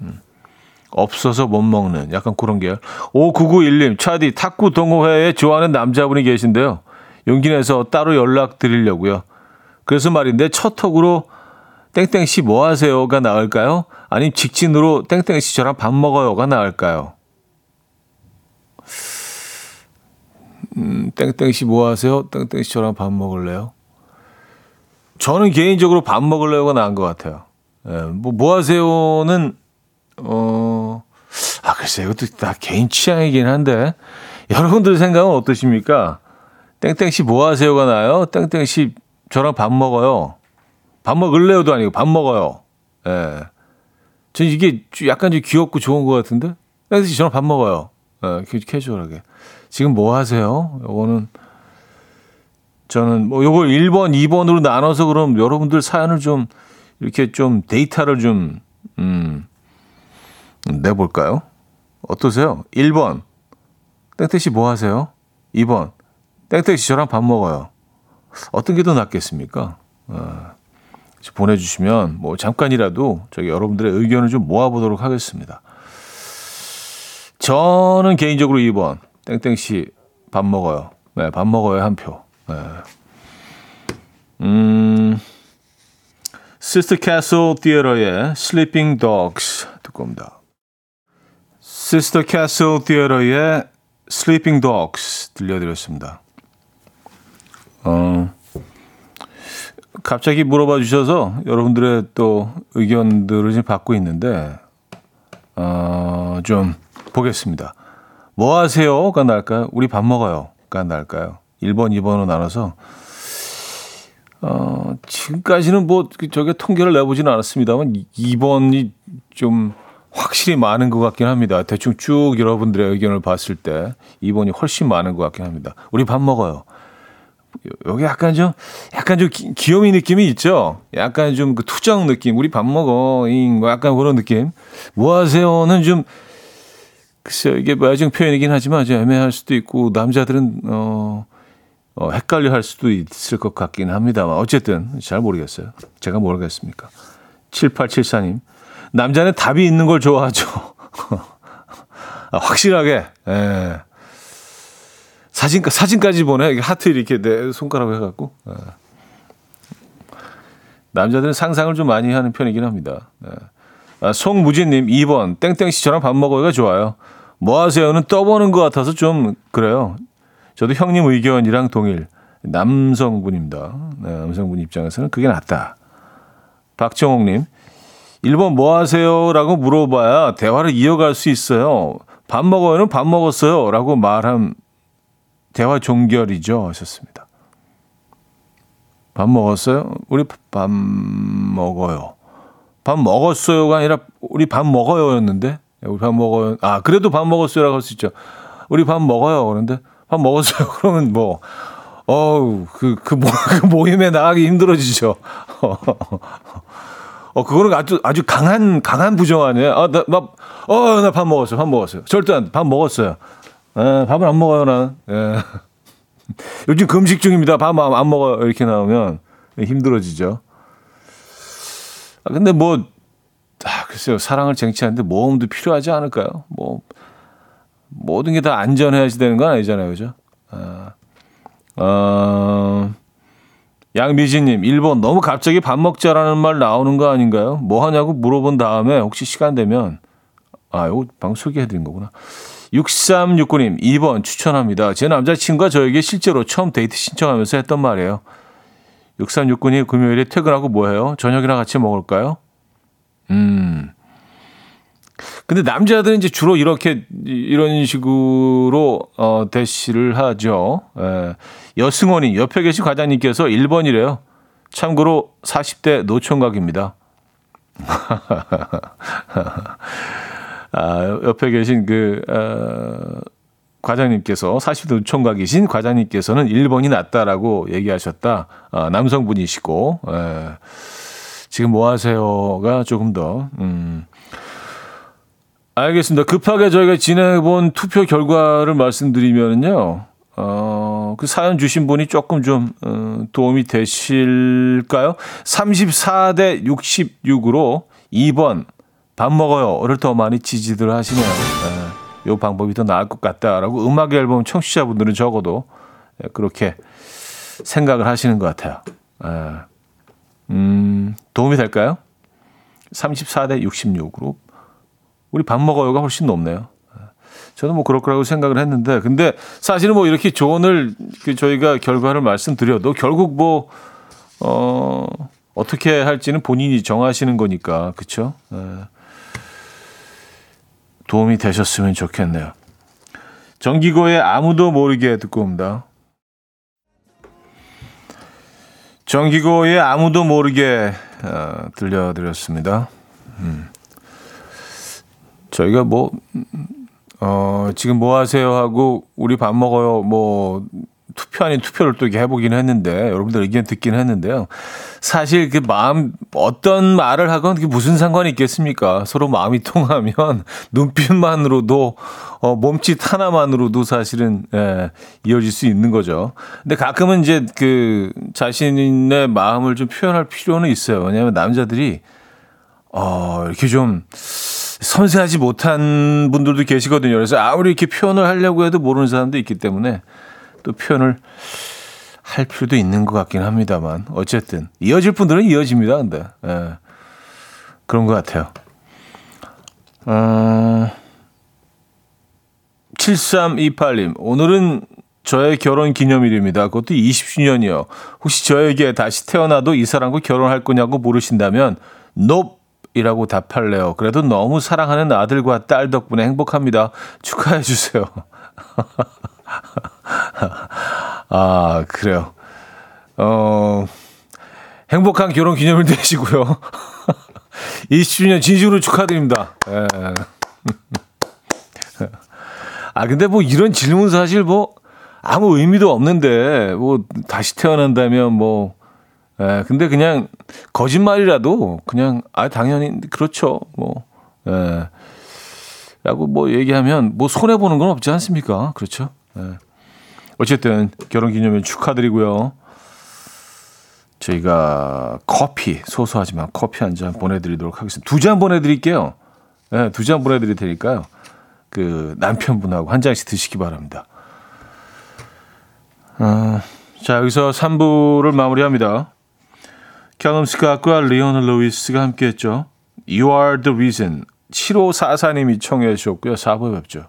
음. 없어서 못 먹는 약간 그런 계열. 5991님 차디 탁구 동호회에 좋아하는 남자분이 계신데요. 용기 내서 따로 연락 드리려고요. 그래서 말인데 첫 톡으로 땡땡씨 뭐 하세요가 나을까요? 아니면 직진으로 땡땡씨 저랑 밥 먹어요가 나을까요? 음, 땡땡씨 뭐 하세요? 땡땡씨 저랑 밥 먹을래요? 저는 개인적으로 밥 먹을래요가 나은 것 같아요. 예, 뭐, 뭐 하세요는, 어, 아, 글쎄, 이것도 다 개인 취향이긴 한데, 여러분들 생각은 어떠십니까? 땡땡씨 뭐 하세요가 나요? 땡땡씨 저랑 밥 먹어요. 밥 먹을래요도 아니고 밥 먹어요. 예. 전 이게 약간 좀 귀엽고 좋은 것 같은데? 땡땡씨 저랑 밥 먹어요. 예, 캐주얼하게. 지금 뭐 하세요? 요거는 저는 뭐 요걸 1번, 2번으로 나눠서 그럼 여러분들 사연을 좀 이렇게 좀 데이터를 좀 음, 내볼까요? 어떠세요? 1번 땡땡 씨 뭐 하세요? 2번 땡땡 씨 저랑 밥 먹어요. 어떤 게 더 낫겠습니까? 어, 보내주시면 뭐 잠깐이라도 저기 여러분들의 의견을 좀 모아보도록 하겠습니다. 저는 개인적으로 2번 땡땡 씨 밥 먹어요. 네, 밥 먹어요 한 표. 네. 음, 시스터 캐슬 티어러의 Sleeping Dogs 듣고 옵니다. 시스터 캐슬 티어러의 Sleeping Dogs 들려드렸습니다. 어, 갑자기 물어봐 주셔서 여러분들의 또 의견들을 지금 받고 있는데, 어, 좀 보겠습니다. 뭐 하세요?가 나을까요? 우리 밥 먹어요.가 나을까요? 1번, 2번으로 나눠서, 어, 지금까지는 뭐, 저게 통계를 내보지는 않았습니다만, 2번이 좀 확실히 많은 것 같긴 합니다. 대충 쭉 여러분들의 의견을 봤을 때, 2번이 훨씬 많은 것 같긴 합니다. 우리 밥 먹어요. 여기 약간 좀, 약간 좀 기, 귀요미 느낌이 있죠? 약간 좀 그 투정 느낌. 우리 밥 먹어. 잉, 뭐 약간 그런 느낌. 뭐 하세요는 좀, 글쎄요, 이게 뭐 애정 표현이긴 하지만 좀 애매할 수도 있고, 남자들은, 어, 어, 헷갈려 할 수도 있을 것 같긴 합니다만. 어쨌든, 잘 모르겠어요. 제가 모르겠습니까? 7874님. 남자는 답이 있는 걸 좋아하죠. <laughs> 아, 확실하게, 예. 사진, 사진까지 보내. 하트 이렇게 내 손가락 해갖고. 예. 남자들은 상상을 좀 많이 하는 편이긴 합니다. 예. 아, 송무진님, 2번. 땡땡 씨 저랑 밥 먹어요가 좋아요. 뭐 하세요는 떠보는 것 같아서 좀 그래요. 저도 형님 의견이랑 동일. 남성분입니다. 네, 남성분 입장에서는 그게 낫다. 박정옥님, 1번 뭐 하세요? 라고 물어봐야 대화를 이어갈 수 있어요. 밥 먹어요는 밥 먹었어요. 라고 말함 대화 종결이죠. 하셨습니다. 밥 먹었어요? 우리 밥 먹어요. 밥 먹었어요가 아니라 우리 밥 먹어요였는데 우리 밥 먹어요. 아 그래도 밥 먹었어요라고 할 수 있죠. 우리 밥 먹어요. 그런데 밥 먹었어요. <laughs> 그러면 뭐 어우 그그 그, 모, <laughs> 그 모임에 나가기 힘들어지죠. <laughs> 어 그거는 아주 아주 강한 강한 부정 아니에요. 아나어나 밥 먹었어요. 밥 먹었어요. 절대 안 밥 먹었어요. 에, 밥을 안 먹어요 나는. 예. <laughs> 요즘 금식 중입니다. 밥 안 먹어요. 이렇게 나오면 힘들어지죠. 아, 근데 뭐, 아, 글쎄요. 사랑을 쟁취하는데 모험도 필요하지 않을까요? 뭐, 모든 게 다 안전해야지 되는 건 아니잖아요. 그죠? 아, 어, 양미진님, 1번, 너무 갑자기 밥 먹자라는 말 나오는 거 아닌가요? 뭐 하냐고 물어본 다음에 혹시 시간 되면, 아, 이거 방 소개해드린 거구나. 6369님, 2번 추천합니다. 제 남자친구가 저에게 실제로 처음 데이트 신청하면서 했던 말이에요. 6369님, 금요일에 퇴근하고 뭐 해요? 저녁이랑 같이 먹을까요? 음. 근데 남자들은 이제 주로 이렇게, 이런 식으로, 어, 대시를 하죠. 예. 여승원이 옆에 계신 과장님께서 1번이래요. 참고로 40대 노총각입니다. <laughs> 아, 옆에 계신 그, 어, 과장님께서 40대 총각이신 과장님께서는 1번이 낫다라고 얘기하셨다. 아, 남성분이시고, 에, 예. 지금 뭐 하세요가 조금 더, 음. 알겠습니다. 급하게 저희가 진행해본 투표 결과를 말씀드리면요. 어, 그 사연 주신 분이 조금 좀, 어, 도움이 되실까요? 34대 66으로 2번, 밥 먹어요를 더 많이 지지들 하시네요. 예, 요 방법이 더 나을 것 같다라고 음악 앨범 청취자분들은 적어도 예, 그렇게 생각을 하시는 것 같아요. 예. 음, 도움이 될까요? 34대 66으로 우리 밥 먹어요가 훨씬 높네요. 예. 저는 뭐 그럴 거라고 생각을 했는데, 근데 사실은 뭐 이렇게 조언을 그 저희가 결과를 말씀드려도 결국 뭐, 어, 어떻게 할지는 본인이 정하시는 거니까? 예. 도움이 되셨으면 좋겠네요. 정기고의 아무도 모르게 듣고 옵니다. 정기고의 아무도 모르게 어, 들려드렸습니다. 음. 저희가 뭐 어, 지금 뭐 하세요 하고 우리 밥 먹어요 뭐 투표 아닌 투표를 또 이렇게 해보긴 했는데 여러분들 의견 듣긴 했는데요. 사실 그 마음 어떤 말을 하건 그게 무슨 상관이 있겠습니까? 서로 마음이 통하면 <laughs> 눈빛만으로도 어, 몸짓 하나만으로도 사실은 예, 이어질 수 있는 거죠. 근데 가끔은 이제 그 자신의 마음을 좀 표현할 필요는 있어요. 왜냐하면 남자들이 어, 이렇게 좀 섬세하지 못한 분들도 계시거든요. 그래서 아무리 이렇게 표현을 하려고 해도 모르는 사람도 있기 때문에 또 표현을 할 필요도 있는 것 같긴 합니다만 어쨌든 이어질 분들은 이어집니다. 근데 예. 그런 것 같아요. 어, 7328님 오늘은 저의 결혼 기념일입니다. 그것도 20주년이요. 혹시 저에게 다시 태어나도 이 사람과 결혼할 거냐고 물으신다면 nope 이라고 답할래요. 그래도 너무 사랑하는 아들과 딸 덕분에 행복합니다. 축하해 주세요. <laughs> <laughs> 아, 그래요. 어, 행복한 결혼 기념일 <laughs> 되시고요. <laughs> 20주년 진심으로 축하드립니다. 예. 아, 근데 뭐 이런 질문 사실 뭐 아무 의미도 없는데 뭐 다시 태어난다면 뭐 예, 근데 그냥 거짓말이라도 그냥 아 당연히 그렇죠. 뭐 예. 라고 뭐 얘기하면 뭐 손해 보는 건 없지 않습니까? 그렇죠? 예. 어쨌든 결혼 기념일 축하드리고요. 저희가 커피 소소하지만 커피 한 잔 보내드리도록 하겠습니다. 두 잔 보내드릴게요. 네, 두잔 보내드릴 테니까요. 그 남편분하고 한 잔씩 드시기 바랍니다. 어, 자 여기서 3부를 마무리합니다. 캘럼 스캇과 리오너 루이스가 함께했죠. You are the reason. 7544님이 청해 주셨고요. 4부에 뵙죠.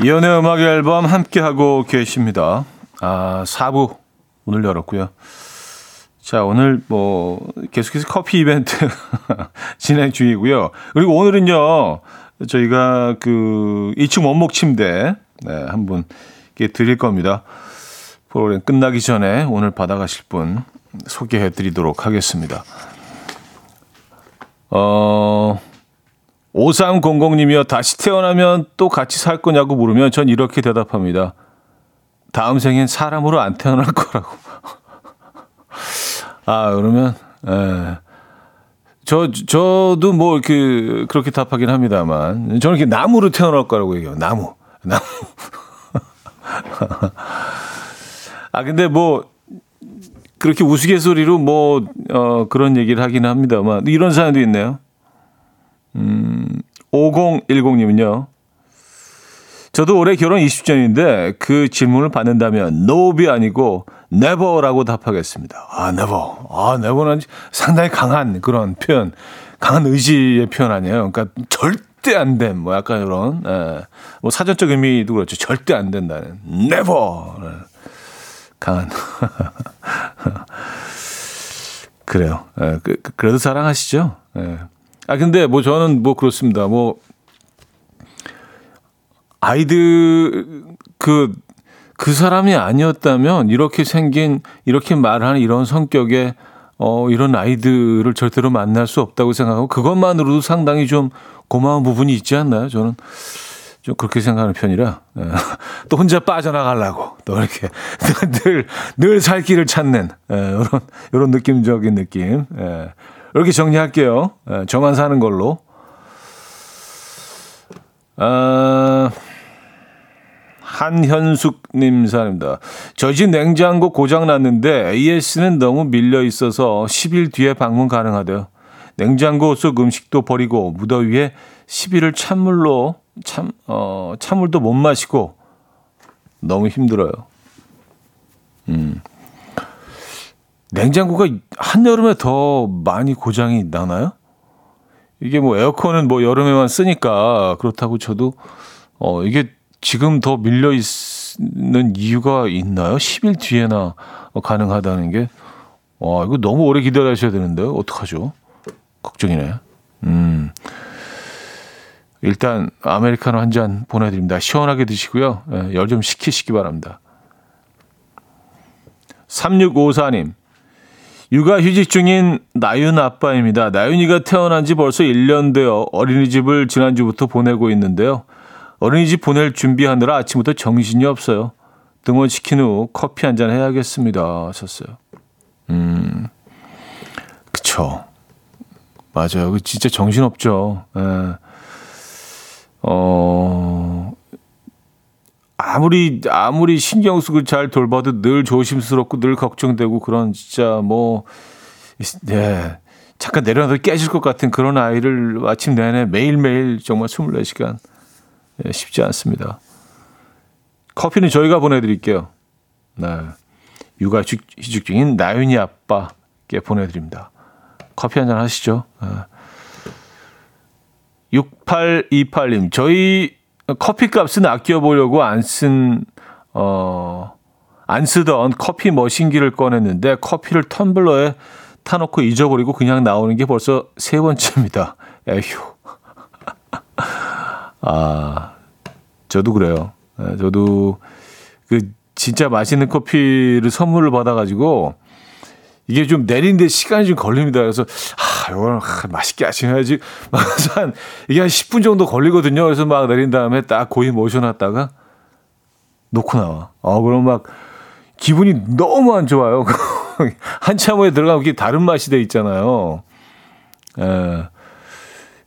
이연의 음악 앨범 함께하고 계십니다. 아, 4부 오늘 열었고요. 자, 오늘 뭐 계속해서 커피 이벤트 <laughs> 진행 중이고요. 그리고 오늘은요. 저희가 그 2층 원목 침대 네, 한 분께 드릴 겁니다. 프로그램 끝나기 전에 오늘 받아가실 분 소개해 드리도록 하겠습니다. 어, 5300님이요. 다시 태어나면 또 같이 살 거냐고 물으면 전 이렇게 대답합니다. 다음 생엔 사람으로 안 태어날 거라고. <laughs> 아, 그러면, 에. 저, 저도 뭐, 이렇게, 그렇게 답하긴 합니다만. 저는 이렇게 나무로 태어날 거라고 얘기해요. 나무. 나무. <laughs> 아, 근데 뭐, 그렇게 우스갯소리로 뭐, 어, 그런 얘기를 하긴 합니다만. 이런 사연도 있네요. 음, 5010님은요. 저도 올해 결혼 20주년인데 그 질문을 받는다면 no비 아니고 never라고 답하겠습니다. 아, never. 아, never는 상당히 강한 그런 표현, 강한 의지의 표현 아니에요. 그러니까 절대 안 됨. 뭐 약간 이런, 예. 뭐 사전적 의미도 그렇죠. 절대 안 된다는. never. 강한. <laughs> 그래요. 예, 그, 그- 그래도 사랑하시죠? 예. 아, 근데 뭐 저는 뭐 그렇습니다. 뭐 아이들 그, 그 사람이 아니었다면 이렇게 생긴, 이렇게 말하는 이런 성격의 어, 이런 아이들을 절대로 만날 수 없다고 생각하고 그것만으로도 상당히 좀 고마운 부분이 있지 않나요? 저는 좀 그렇게 생각하는 편이라 예. 또 혼자 빠져나가려고 또 이렇게 <laughs> 늘, 늘 살 길을 찾는 예, 이런 이런 느낌적인 느낌 예. 이렇게 정리할게요. 예, 저만 사는 걸로. 아, 한현숙님 사입니다 저희 집 냉장고 고장 났는데 AS는 너무 밀려 있어서 10일 뒤에 방문 가능하대요. 냉장고 속 음식도 버리고 무더위에 10일을 찬물로 참, 어, 찬물도 못 마시고 너무 힘들어요. 음. 냉장고가 한여름에 더 많이 고장이 나나요? 이게 뭐 에어컨은 뭐 여름에만 쓰니까 그렇다고 쳐도 어 이게 지금 더 밀려 있는 이유가 있나요? 10일 뒤에나 가능하다는 게 와, 이거 너무 오래 기다려셔야 되는데 어떡하죠? 걱정이네. 음. 일단 아메리카노 한 잔 보내 드립니다. 시원하게 드시고요. 예, 열좀 식히시기 바랍니다. 3654님. 육아휴직 중인 나윤 아빠입니다. 나윤이가 태어난 지 벌써 1년 되어 어린이집을 지난주부터 보내고 있는데요. 어린이집 보낼 준비하느라 아침부터 정신이 없어요. 등원시킨 후 커피 한 잔 해야겠습니다. 하셨어요. 음, 그쵸. 맞아요. 그 진짜 정신없죠. 예. 어, 아무리, 아무리 신경 쓰고 잘 돌봐도 늘 조심스럽고 늘 걱정되고 그런 진짜 뭐, 예. 잠깐 내려놔도 깨질 것 같은 그런 아이를 아침 내내 매일매일 정말 24시간 예, 쉽지 않습니다. 커피는 저희가 보내드릴게요. 네. 육아 휴직, 중인 나윤이 아빠께 보내드립니다. 커피 한 잔 하시죠. 네. 6828님, 저희 커피 값은 아껴보려고 안 쓴, 어, 안 쓰던 커피 머신기를 꺼냈는데 커피를 텀블러에 타놓고 잊어버리고 그냥 나오는 게 벌써 세 번째입니다. <laughs> 에휴. <laughs> 아, 저도 그래요. 예, 저도 그 진짜 맛있는 커피를 선물을 받아가지고 이게 좀 내리는데 시간이 좀 걸립니다. 그래서 아, 이걸 아, 맛있게 하셔야지. <laughs> 막한 이게 한 10분 정도 걸리거든요. 그래서 막 내린 다음에 딱 고이 모셔놨다가 놓고 나와. 어, 그럼 막 기분이 너무 안 좋아요. <laughs> 한참 후에 들어가면 이게 다른 맛이 돼 있잖아요. 예.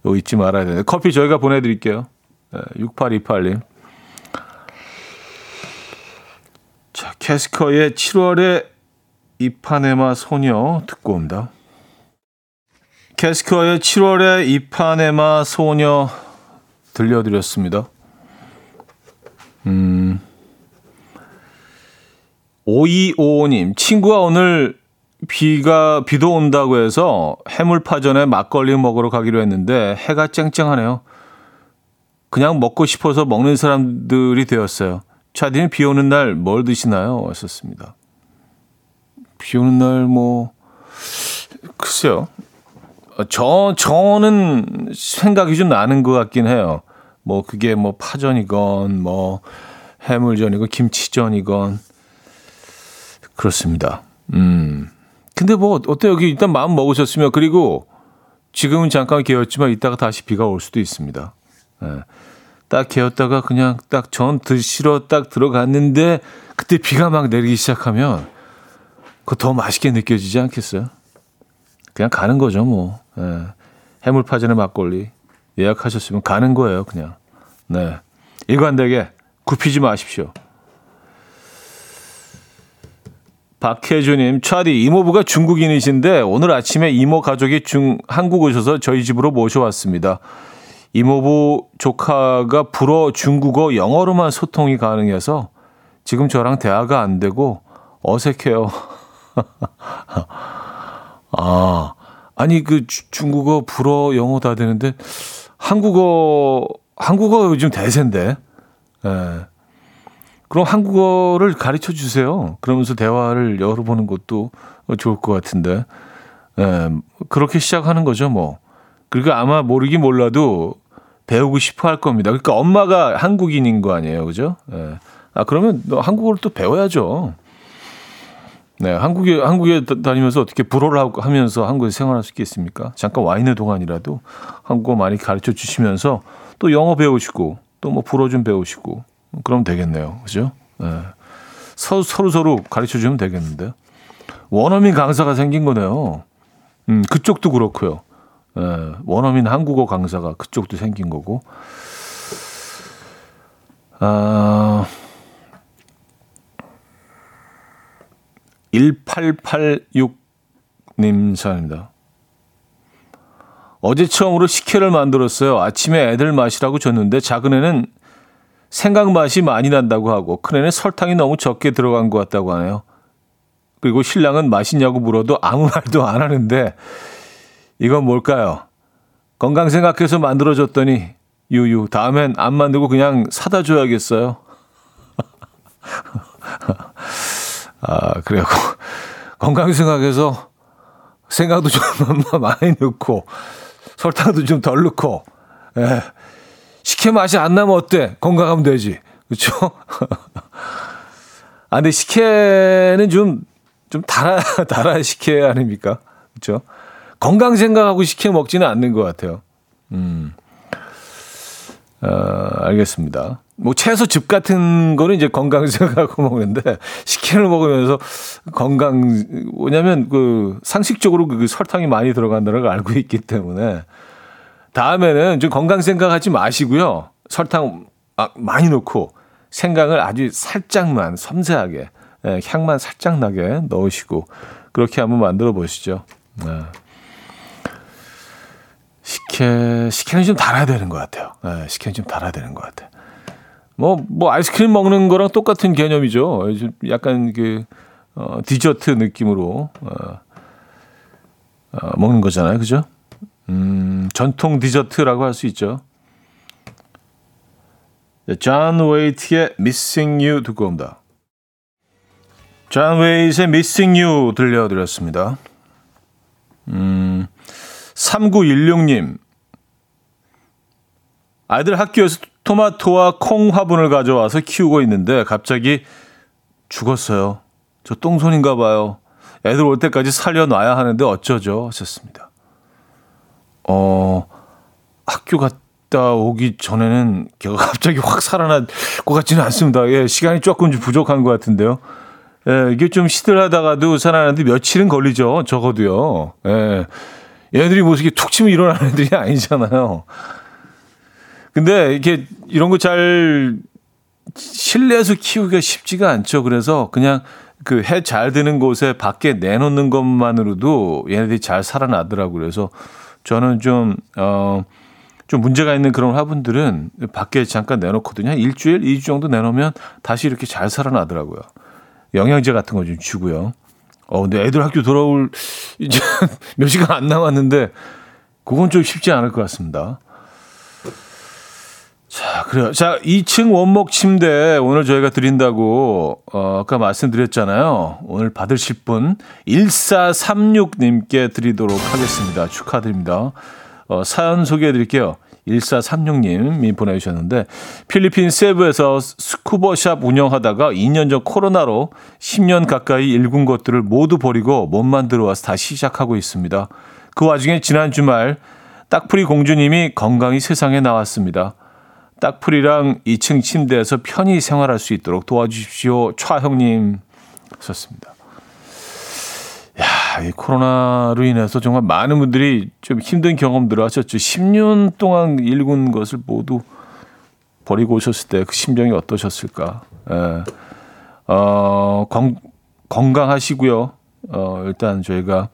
이거 잊지 말아야 되는데. 커피 저희가 보내드릴게요. 예, 6828님. 자, 캐스커의 7월의 이파네마 소녀 듣고 옵니다. 캐스커의 7월의 이파네마 소녀 들려드렸습니다. 음, 5255님, 친구가 오늘 비가, 비도 온다고 해서 해물파전에 막걸리 먹으러 가기로 했는데 해가 쨍쨍하네요. 그냥 먹고 싶어서 먹는 사람들이 되었어요. 차디는 비 오는 날 뭘 드시나요? 하셨습니다. 비 오는 날 뭐, 글쎄요. 어, 저, 저는 생각이 좀 나는 것 같긴 해요. 뭐, 그게 뭐 파전이건, 뭐, 해물전이건, 김치전이건. 그렇습니다. 음. 근데 뭐, 어때요? 여기 일단 마음 먹으셨으면, 그리고 지금은 잠깐 개었지만 이따가 다시 비가 올 수도 있습니다. 예. 딱 개었다가 그냥 딱 전 드시러 딱 들어갔는데 그때 비가 막 내리기 시작하면 그거 더 맛있게 느껴지지 않겠어요? 그냥 가는 거죠, 뭐. 예. 해물파전에 막걸리 예약하셨으면 가는 거예요, 그냥. 네. 일관되게 굽히지 마십시오. 박혜주님, 차디 이모부가 중국인이신데 오늘 아침에 이모 가족이 중 한국 오셔서 저희 집으로 모셔왔습니다. 이모부 조카가 불어 중국어 영어로만 소통이 가능해서 지금 저랑 대화가 안 되고 어색해요. <laughs> 아, 아니 그 주- 중국어 불어 영어 다 되는데 한국어 한국어 요즘 대세인데. 예. 그럼 한국어를 가르쳐 주세요. 그러면서 대화를 열어보는 것도 좋을 것 같은데. 예, 그렇게 시작하는 거죠, 뭐. 그리고 아마 모르긴 몰라도 배우고 싶어 할 겁니다. 그러니까 엄마가 한국인인 거 아니에요, 그죠? 예. 아, 그러면 너 한국어를 또 배워야죠. 네, 한국에, 한국에 다- 다니면서 어떻게 불어를 하면서 한국에서 생활할 수 있겠습니까? 잠깐 와 있는 동안이라도 한국어 많이 가르쳐 주시면서 또 영어 배우시고 또 뭐 불어 좀 배우시고 그럼 되겠네요. 그죠? 네. 서로, 서로 서로 가르쳐 주면 되겠는데. 원어민 강사가 생긴 거네요. 음, 그쪽도 그렇고요. 예, 원어민 한국어 강사가 그쪽도 생긴 거고. 아, 1886님 사연입니다. 어제 처음으로 식혜를 만들었어요. 아침에 애들 마시라고 줬는데 작은 애는 생강 맛이 많이 난다고 하고 큰 애는 설탕이 너무 적게 들어간 것 같다고 하네요. 그리고 신랑은 맛있냐고 물어도 아무 말도 안 하는데 이건 뭘까요? 건강 생각해서 만들어줬더니 유유 다음엔 안 만들고 그냥 사다 줘야겠어요. <laughs> 아 그래요. <laughs> 건강 생각해서 생각도 좀 <laughs> 많이 넣고 설탕도 좀 덜 넣고 예. 식혜 맛이 안 나면 어때? 건강하면 되지. 그렇죠? <laughs> 아 근데 식혜는 좀 좀 달아 달아 식혜 아닙니까? 그렇죠? 건강 생각하고 식혜 먹지는 않는 것 같아요. 음. 어, 알겠습니다. 뭐 채소 즙 같은 거는 이제 건강 생각하고 <laughs> 먹는데 식혜를 먹으면서 건강 뭐냐면 그 상식적으로 그 설탕이 많이 들어간다는 걸 알고 있기 때문에 다음에는 좀 건강 생각하지 마시고요. 설탕 아, 많이 넣고 생강을 아주 살짝만 섬세하게 예, 향만 살짝 나게 넣으시고 그렇게 한번 만들어 보시죠. 네. 식혜 식혜는 좀 달아야 되는 것 같아요. 네, 식혜는 좀 달아야 되는 것 같아요. 뭐, 뭐, 아이스크림 먹는 거랑 똑같은 개념이죠. 좀 약간 그, 어, 디저트 느낌으로, 어, 어, 먹는 거잖아요. 그죠? 음, 전통 디저트라고 할 수 있죠. 존 웨이트의 Missing You 듣고 옵니다. 존 웨이트의 Missing You 들려드렸습니다. 음, 3916님. 아이들 학교에서 토마토와 콩 화분을 가져와서 키우고 있는데 갑자기 죽었어요. 저 똥손인가 봐요. 애들 올 때까지 살려놔야 하는데 어쩌죠? 하셨습니다. 어, 학교 갔다 오기 전에는 걔가 갑자기 확 살아날 것 같지는 않습니다. 예, 시간이 조금 좀 부족한 것 같은데요. 예, 이게 좀 시들하다가도 살아나는데 며칠은 걸리죠. 적어도요. 예. 얘네들이 뭐 이렇게 툭 치면 일어나는 애들이 아니잖아요. 근데 이렇게 이런 거 잘 실내에서 키우기가 쉽지가 않죠. 그래서 그냥 그 해 잘 드는 곳에 밖에 내놓는 것만으로도 얘네들이 잘 살아나더라고요. 그래서 저는 좀, 어, 좀 문제가 있는 그런 화분들은 밖에 잠깐 내놓거든요. 한 일주일, 이주 정도 내놓으면 다시 이렇게 잘 살아나더라고요. 영양제 같은 거 좀 주고요. 어, 근데 애들 학교 돌아올 이제 <laughs> 몇 시간 안 남았는데 그건 좀 쉽지 않을 것 같습니다. 자, 그래요. 자, 2층 원목 침대 오늘 저희가 드린다고 어, 아까 말씀드렸잖아요. 오늘 받으실 분 1436님께 드리도록 하겠습니다. 축하드립니다. 어, 사연 소개해 드릴게요. 1436님이 보내주셨는데 필리핀 세부에서 스쿠버샵 운영하다가 2년 전 코로나로 10년 가까이 일군 것들을 모두 버리고 몸만 들어와서 다시 시작하고 있습니다. 그 와중에 지난 주말 딱풀이 공주님이 건강히 세상에 나왔습니다. 딱풀이랑 2층 침대에서 편히 생활할 수 있도록 도와주십시오. 차 형님 썼습니다. 야, 이 코로나로 인해서 정말 많은 분들이 좀 힘든 경험들을 하셨죠. 10년 동안 일군 것을 모두 버리고 오셨을 때 그 심정이 어떠셨을까? 예. 어, 건, 건강하시고요. 어, 일단 저희가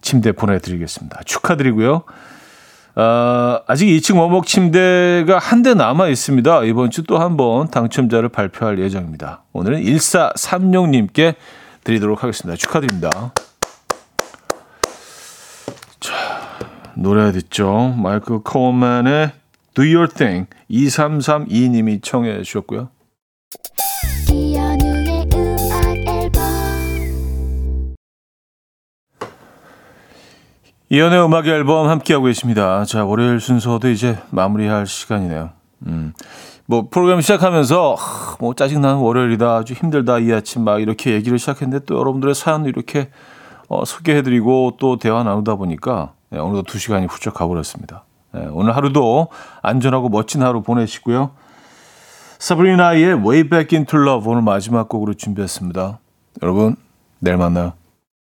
침대 보내드리겠습니다. 축하드리고요. 어, 아직 2층 원목 침대가 한 대 남아 있습니다. 이번 주 또 한 번 당첨자를 발표할 예정입니다. 오늘은 1436님께 드리도록 하겠습니다. 축하드립니다. 자, 노래 듣죠. 마이크 코먼의 Do Your Thing 2332님이 청해 주셨고요. 이연우의 음악 앨범 이연의 음악 앨범 함께하고 계십니다. 자, 월요일 순서도 이제 마무리할 시간이네요. 음. 뭐 프로그램 시작하면서 하, 뭐 짜증나는 월요일이다 아주 힘들다 이 아침 막 이렇게 얘기를 시작했는데 또 여러분들의 사연을 이렇게 어, 소개해드리고 또 대화 나누다 보니까 네, 오늘도 두 시간이 훌쩍 가버렸습니다. 네, 오늘 하루도 안전하고 멋진 하루 보내시고요. 사브리나의 Way Back Into Love 오늘 마지막 곡으로 준비했습니다. 여러분 내일 만나요.